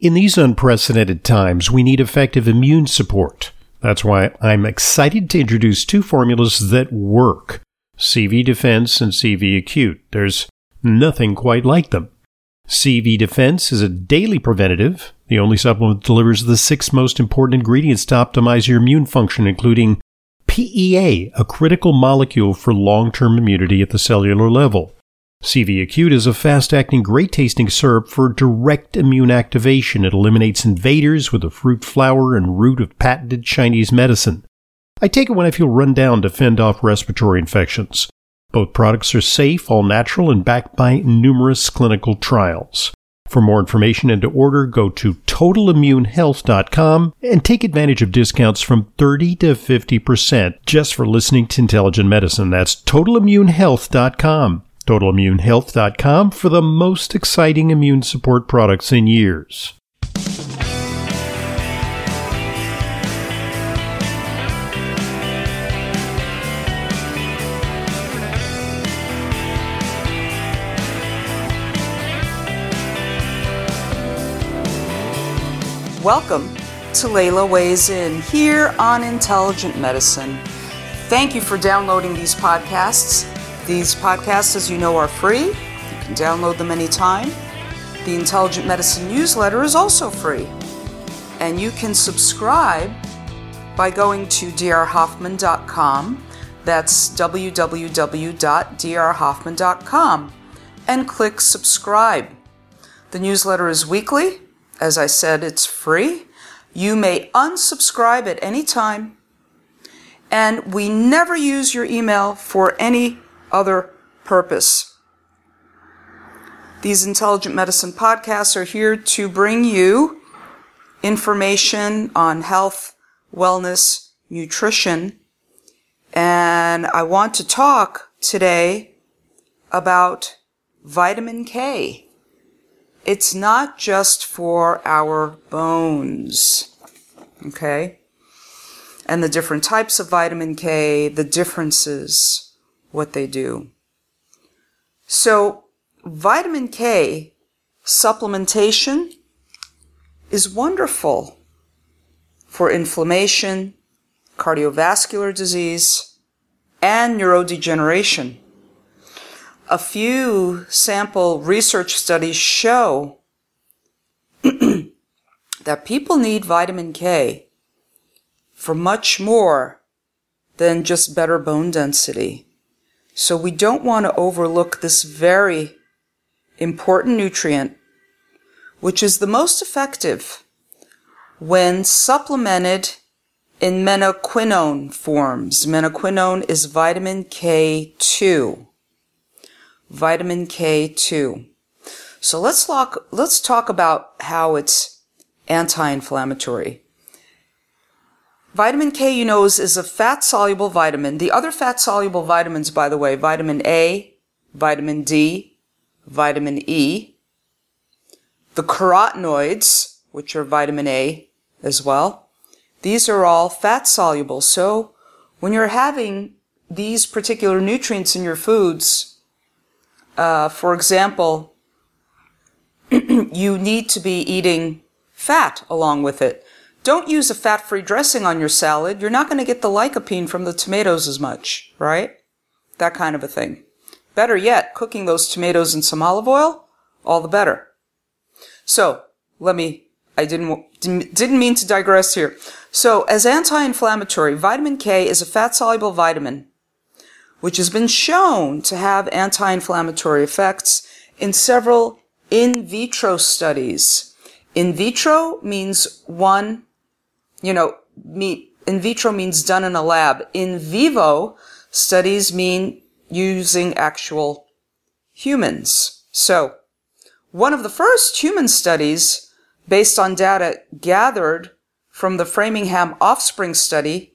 In these unprecedented times, we need effective immune support. That's why I'm excited to introduce two formulas that work CV Defense and CV Acute. There's nothing quite like them. CV Defense is a daily preventative. The only supplement that delivers the six most important ingredients to optimize your immune function, including PEA, a critical molecule for long term immunity at the cellular level. CV Acute is a fast acting, great tasting syrup for direct immune activation. It eliminates invaders with the fruit flower and root of patented Chinese medicine. I take it when I feel run down to fend off respiratory infections. Both products are safe, all natural, and backed by numerous clinical trials. For more information and to order, go to totalimmunehealth.com and take advantage of discounts from 30 to 50% just for listening to Intelligent Medicine. That's totalimmunehealth.com totalimmunehealth.com for the most exciting immune support products in years. Welcome to Leyla Weighs In here on Intelligent Medicine. Thank you for downloading these podcasts. These podcasts, as you know, are free. You can download them anytime. The Intelligent Medicine newsletter is also free. And you can subscribe by going to drhoffman.com. That's www.drhoffman.com and click subscribe. The newsletter is weekly. As I said, it's free. You may unsubscribe at any time. And we never use your email for any other purpose. These intelligent medicine podcasts are here to bring you information on health, wellness, nutrition. And I want to talk today about vitamin K. It's not just for our bones. Okay? And the different types of vitamin K, the differences what they do. So, vitamin K supplementation is wonderful for inflammation, cardiovascular disease, and neurodegeneration. A few sample research studies show that people need vitamin K for much more than just better bone density. So we don't want to overlook this very important nutrient, which is the most effective when supplemented in menaquinone forms. Menaquinone is vitamin K2. Vitamin K2. So let's talk, let's talk about how it's anti-inflammatory. Vitamin K, you know, is, is a fat soluble vitamin. The other fat soluble vitamins, by the way, vitamin A, vitamin D, vitamin E, the carotenoids, which are vitamin A as well, these are all fat soluble. So when you're having these particular nutrients in your foods, uh, for example, you need to be eating fat along with it. Don't use a fat-free dressing on your salad. You're not going to get the lycopene from the tomatoes as much, right? That kind of a thing. Better yet, cooking those tomatoes in some olive oil, all the better. So, let me, I didn't, didn't mean to digress here. So, as anti-inflammatory, vitamin K is a fat-soluble vitamin, which has been shown to have anti-inflammatory effects in several in vitro studies. In vitro means one you know, meet, in vitro means done in a lab. In vivo studies mean using actual humans. So, one of the first human studies based on data gathered from the Framingham offspring study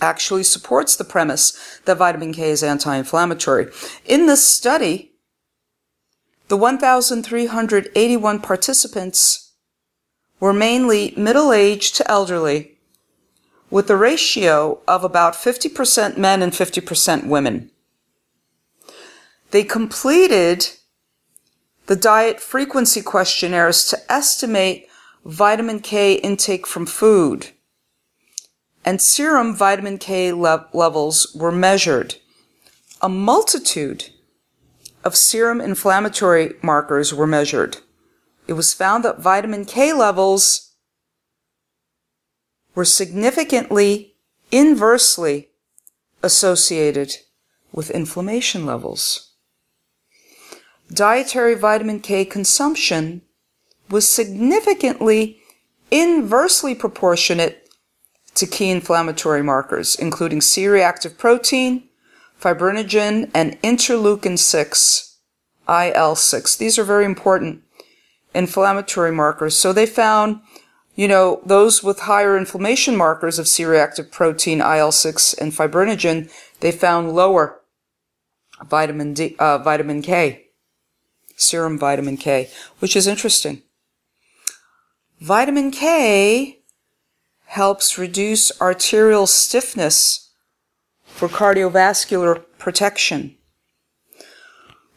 actually supports the premise that vitamin K is anti-inflammatory. In this study, the 1,381 participants were mainly middle-aged to elderly, with a ratio of about 50% men and 50% women. They completed the diet frequency questionnaires to estimate vitamin K intake from food. And serum vitamin K le- levels were measured. A multitude of serum inflammatory markers were measured. It was found that vitamin K levels were significantly inversely associated with inflammation levels. Dietary vitamin K consumption was significantly inversely proportionate to key inflammatory markers, including C reactive protein, fibrinogen, and interleukin 6, IL 6. These are very important inflammatory markers. So they found, you know, those with higher inflammation markers of C reactive protein, IL 6, and fibrinogen, they found lower vitamin D, uh, vitamin K, serum vitamin K, which is interesting. Vitamin K helps reduce arterial stiffness for cardiovascular protection.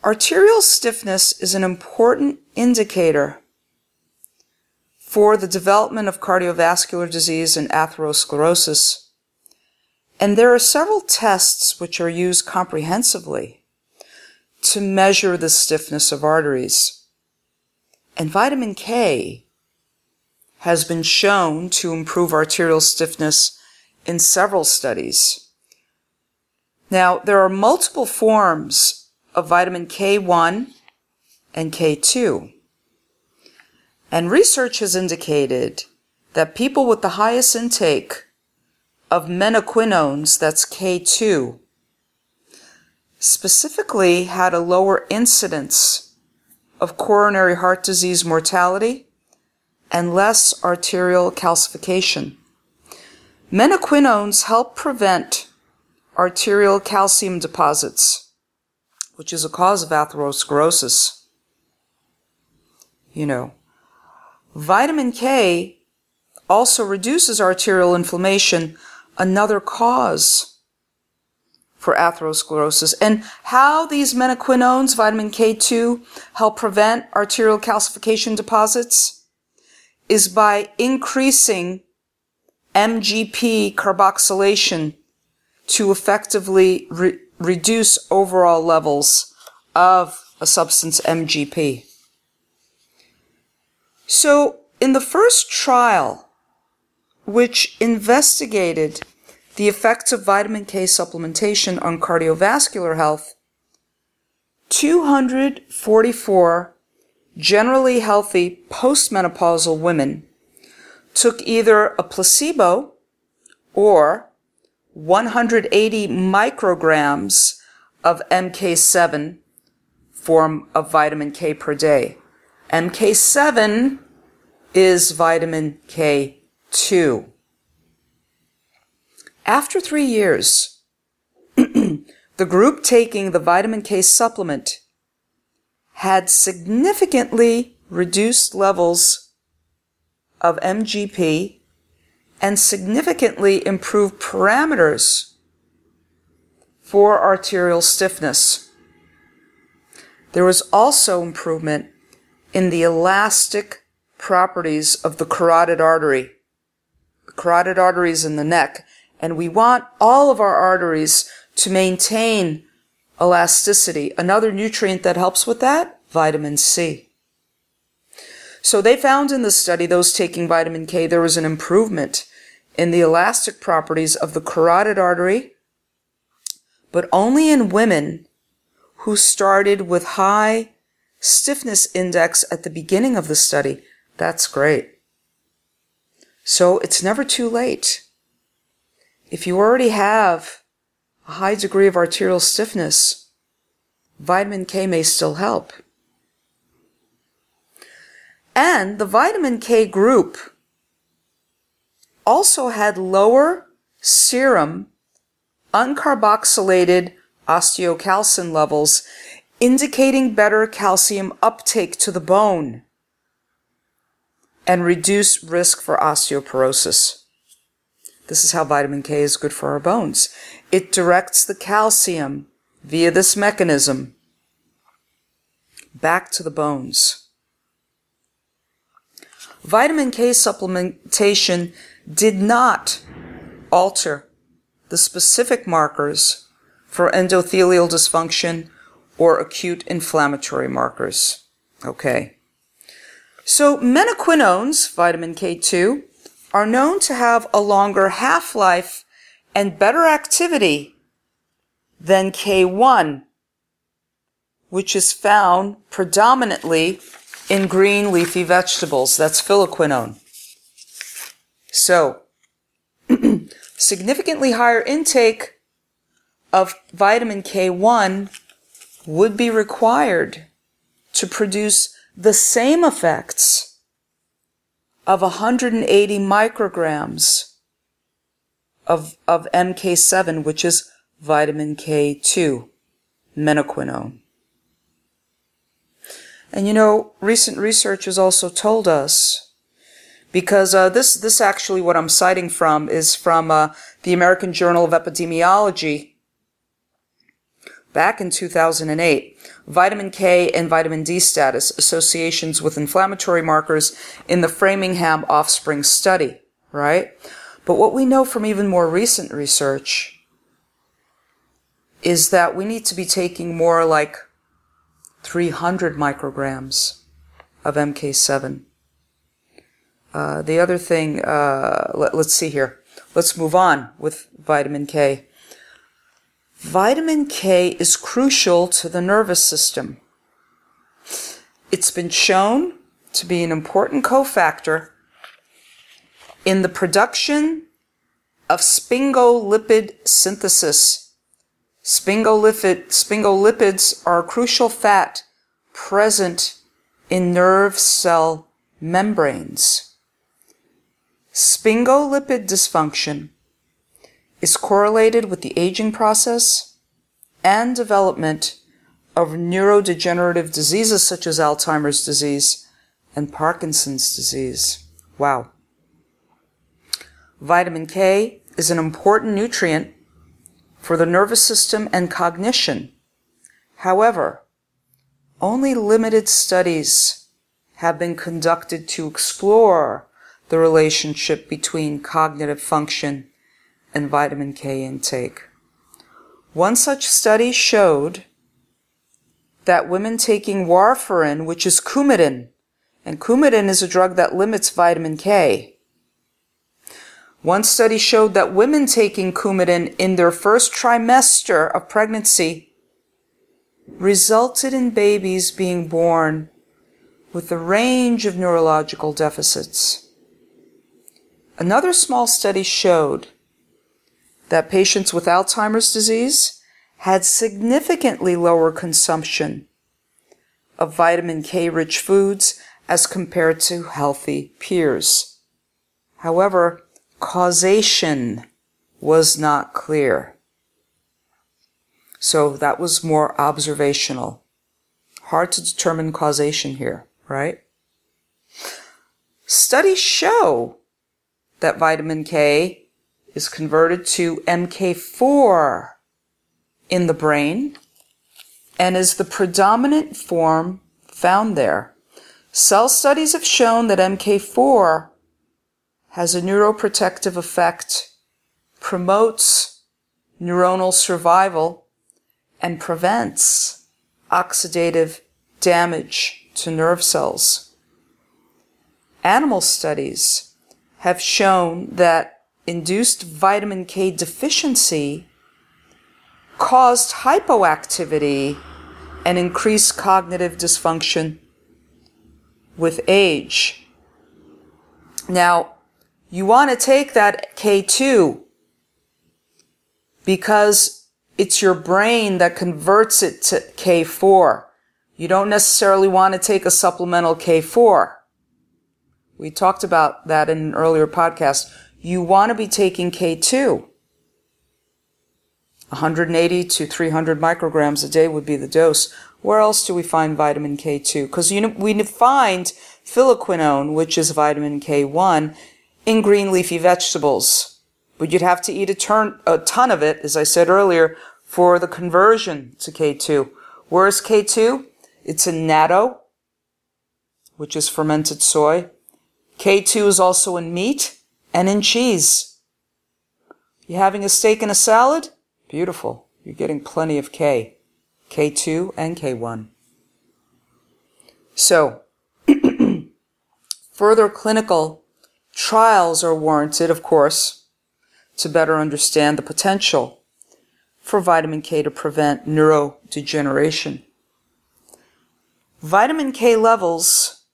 Arterial stiffness is an important indicator for the development of cardiovascular disease and atherosclerosis. And there are several tests which are used comprehensively to measure the stiffness of arteries. And vitamin K has been shown to improve arterial stiffness in several studies. Now, there are multiple forms of vitamin K1 and K2. And research has indicated that people with the highest intake of menaquinones, that's K2, specifically had a lower incidence of coronary heart disease mortality and less arterial calcification. Menaquinones help prevent arterial calcium deposits, which is a cause of atherosclerosis. You know, vitamin K also reduces arterial inflammation, another cause for atherosclerosis. And how these menaquinones, vitamin K2, help prevent arterial calcification deposits? is by increasing MGP carboxylation to effectively re- reduce overall levels of a substance MGP. So, in the first trial, which investigated the effects of vitamin K supplementation on cardiovascular health, 244 generally healthy postmenopausal women took either a placebo or 180 micrograms of MK7 form of vitamin K per day. MK7 is vitamin K2. After three years, the group taking the vitamin K supplement had significantly reduced levels of MGP and significantly improved parameters for arterial stiffness. There was also improvement in the elastic properties of the carotid artery. The carotid arteries in the neck, and we want all of our arteries to maintain elasticity. Another nutrient that helps with that? Vitamin C. So they found in the study, those taking vitamin K, there was an improvement in the elastic properties of the carotid artery, but only in women who started with high stiffness index at the beginning of the study. That's great. So it's never too late. If you already have a high degree of arterial stiffness, vitamin K may still help. And the vitamin K group also had lower serum uncarboxylated osteocalcin levels, indicating better calcium uptake to the bone and reduced risk for osteoporosis. This is how vitamin K is good for our bones. It directs the calcium via this mechanism back to the bones. Vitamin K supplementation did not alter the specific markers for endothelial dysfunction or acute inflammatory markers. Okay. So menaquinones, vitamin K2, are known to have a longer half-life and better activity than K1, which is found predominantly in green leafy vegetables. That's phylloquinone. So, significantly higher intake of vitamin K1 would be required to produce the same effects of 180 micrograms of, of MK7, which is vitamin K2, menaquinone. And you know, recent research has also told us, because uh, this this actually what I'm citing from is from uh, the American Journal of Epidemiology. Back in 2008, vitamin K and vitamin D status associations with inflammatory markers in the Framingham offspring study, right? But what we know from even more recent research is that we need to be taking more like 300 micrograms of MK7. Uh, the other thing, uh, let, let's see here. Let's move on with vitamin K. Vitamin K is crucial to the nervous system. It's been shown to be an important cofactor in the production of sphingolipid synthesis. Sphingolipid, sphingolipids are crucial fat present in nerve cell membranes. Sphingolipid dysfunction is correlated with the aging process and development of neurodegenerative diseases such as Alzheimer's disease and Parkinson's disease. Wow. Vitamin K is an important nutrient for the nervous system and cognition. However, only limited studies have been conducted to explore the relationship between cognitive function and vitamin K intake. One such study showed that women taking warfarin, which is Coumadin, and Coumadin is a drug that limits vitamin K, one study showed that women taking Coumadin in their first trimester of pregnancy resulted in babies being born with a range of neurological deficits. Another small study showed that patients with Alzheimer's disease had significantly lower consumption of vitamin K rich foods as compared to healthy peers. However, causation was not clear. So that was more observational. Hard to determine causation here, right? Studies show that vitamin K is converted to MK4 in the brain and is the predominant form found there. Cell studies have shown that MK4 has a neuroprotective effect, promotes neuronal survival, and prevents oxidative damage to nerve cells. Animal studies have shown that induced vitamin K deficiency caused hypoactivity and increased cognitive dysfunction with age. Now, you want to take that K2 because it's your brain that converts it to K4. You don't necessarily want to take a supplemental K4. We talked about that in an earlier podcast. You want to be taking K2. 180 to 300 micrograms a day would be the dose. Where else do we find vitamin K2? Because you know, we find phylloquinone, which is vitamin K1, in green leafy vegetables. But you'd have to eat a, turn, a ton of it, as I said earlier, for the conversion to K2. Whereas K2 It's in natto, which is fermented soy. K2 is also in meat and in cheese. You having a steak and a salad? Beautiful. You're getting plenty of K. K2 and K1. So, further clinical trials are warranted, of course, to better understand the potential for vitamin K to prevent neurodegeneration. Vitamin K levels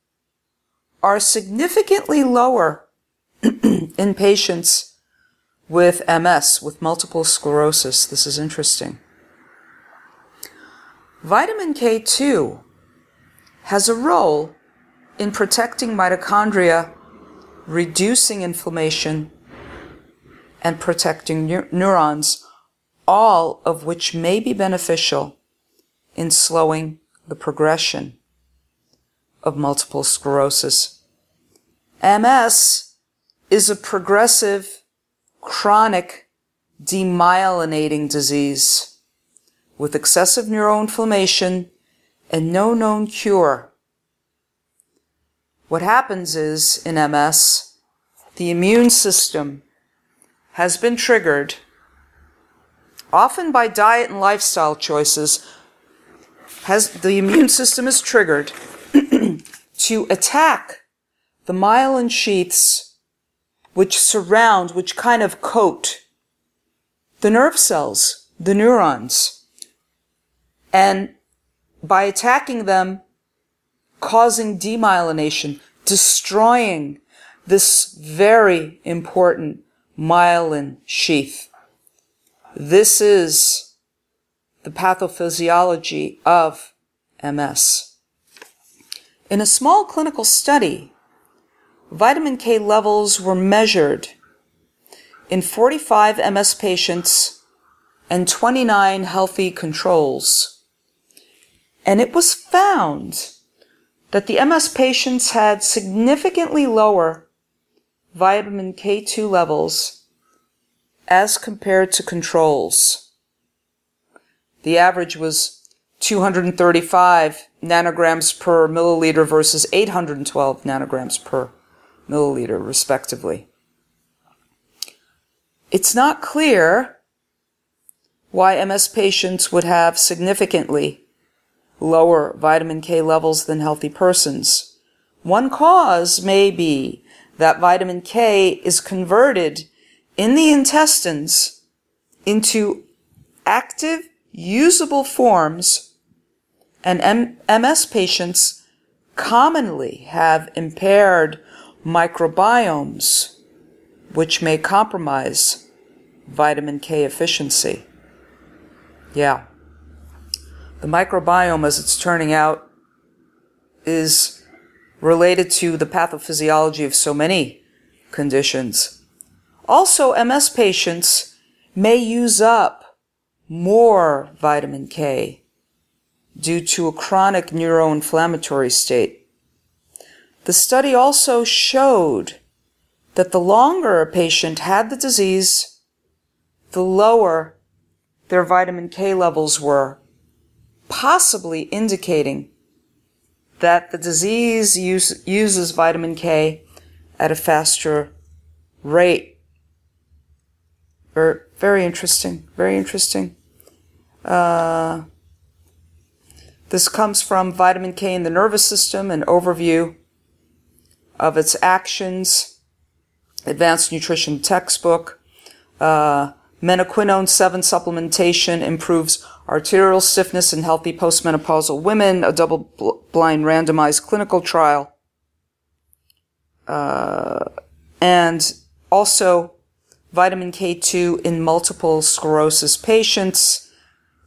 are significantly lower in patients with MS, with multiple sclerosis. This is interesting. Vitamin K2 has a role in protecting mitochondria, reducing inflammation, and protecting neurons, all of which may be beneficial in slowing the progression of multiple sclerosis. MS is a progressive, chronic, demyelinating disease with excessive neuroinflammation and no known cure. What happens is in MS, the immune system has been triggered, often by diet and lifestyle choices, has the immune system is triggered to attack the myelin sheaths which surround, which kind of coat the nerve cells, the neurons. And by attacking them, causing demyelination, destroying this very important myelin sheath. This is the pathophysiology of MS. In a small clinical study, vitamin K levels were measured in 45 MS patients and 29 healthy controls. And it was found that the MS patients had significantly lower vitamin K2 levels as compared to controls. The average was 235 nanograms per milliliter versus 812 nanograms per milliliter, respectively. It's not clear why MS patients would have significantly lower vitamin K levels than healthy persons. One cause may be that vitamin K is converted in the intestines into active, usable forms, and M- MS patients commonly have impaired microbiomes, which may compromise vitamin K efficiency. Yeah. The microbiome, as it's turning out, is related to the pathophysiology of so many conditions. Also, MS patients may use up more vitamin K due to a chronic neuroinflammatory state. The study also showed that the longer a patient had the disease, the lower their vitamin K levels were possibly indicating that the disease use, uses vitamin K at a faster rate. Very, very interesting. Very interesting. Uh, this comes from vitamin K in the nervous system, an overview of its actions, advanced nutrition textbook. Uh, Menaquinone 7 supplementation improves arterial stiffness in healthy postmenopausal women, a double blind randomized clinical trial. Uh, and also vitamin K2 in multiple sclerosis patients.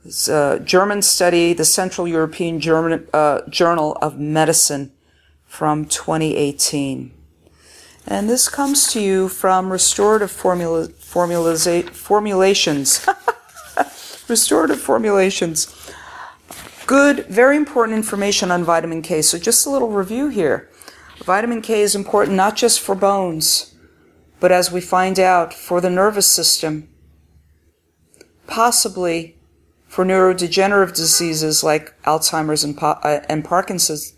It's a German study, the Central European German, uh, Journal of Medicine from 2018. And this comes to you from restorative formula, formulations. restorative formulations. Good, very important information on vitamin K. So just a little review here. Vitamin K is important not just for bones, but as we find out, for the nervous system, possibly for neurodegenerative diseases like Alzheimer's and, uh, and Parkinson's,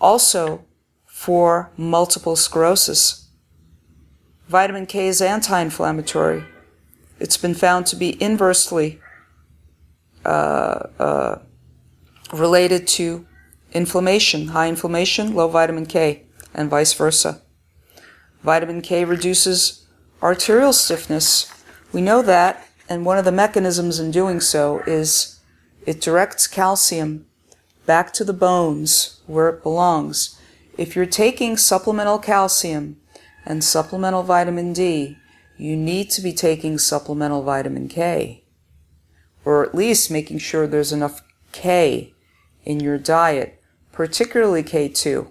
also for multiple sclerosis. Vitamin K is anti inflammatory. It's been found to be inversely uh, uh, related to inflammation, high inflammation, low vitamin K, and vice versa. Vitamin K reduces arterial stiffness. We know that, and one of the mechanisms in doing so is it directs calcium back to the bones where it belongs. If you're taking supplemental calcium and supplemental vitamin D, you need to be taking supplemental vitamin K, or at least making sure there's enough K in your diet, particularly K2.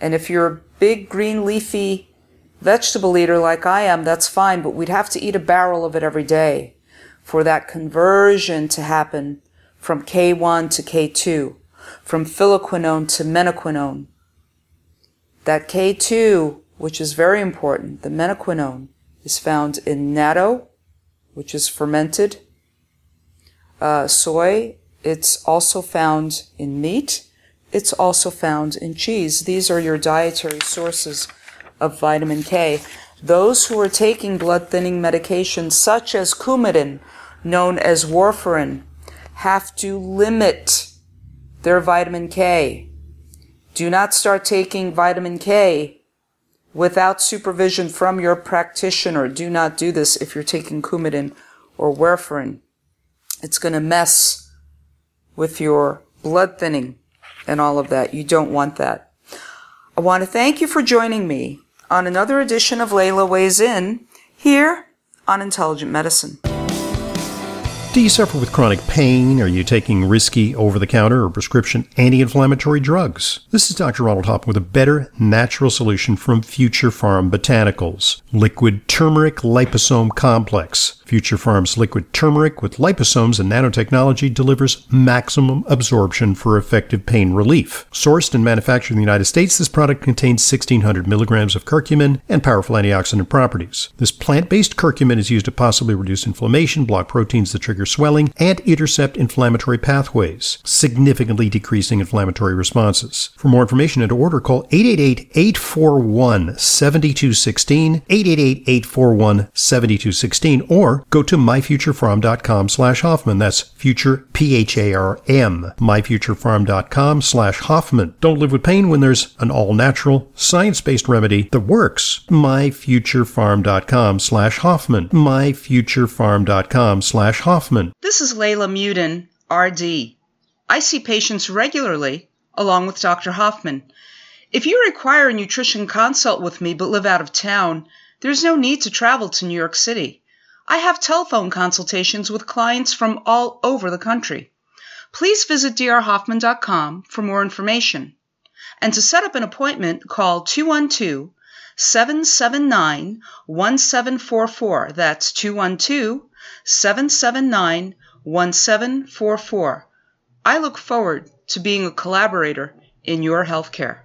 And if you're a big green leafy vegetable eater like I am, that's fine, but we'd have to eat a barrel of it every day for that conversion to happen from K1 to K2, from phylloquinone to menaquinone. That K2, which is very important, the menaquinone, is found in natto, which is fermented uh, soy. It's also found in meat. It's also found in cheese. These are your dietary sources of vitamin K. Those who are taking blood thinning medications such as Coumadin, known as warfarin, have to limit their vitamin K. Do not start taking vitamin K without supervision from your practitioner. Do not do this if you're taking Coumadin or warfarin. It's going to mess with your blood thinning and all of that. You don't want that. I want to thank you for joining me on another edition of Leyla Weighs In here on Intelligent Medicine. Do you suffer with chronic pain? Are you taking risky over the counter or prescription anti inflammatory drugs? This is Dr. Ronald Hoffman with a better natural solution from Future Pharm Botanicals Liquid Turmeric Liposome Complex. Future Pharm's liquid turmeric with liposomes and nanotechnology delivers maximum absorption for effective pain relief. Sourced and manufactured in the United States, this product contains 1600 milligrams of curcumin and powerful antioxidant properties. This plant based curcumin is used to possibly reduce inflammation, block proteins that trigger swelling, and intercept inflammatory pathways, significantly decreasing inflammatory responses. For more information and to order, call 888 841 7216, 888 841 7216, or go to myfuturepharm.com slash Hoffman. That's future, P-H-A-R-M, myfuturepharm.com slash Hoffman. Don't live with pain when there's an all-natural, science-based remedy that works. myfuturepharm.com slash Hoffman, myfuturepharm.com slash Hoffman. This is Leyla Muedin, RD. I see patients regularly, along with Dr. Hoffman. If you require a nutrition consult with me but live out of town, there's no need to travel to New York City. I have telephone consultations with clients from all over the country. Please visit drhoffman.com for more information. And to set up an appointment, call 212 779 1744. That's 212 779 1744. I look forward to being a collaborator in your healthcare.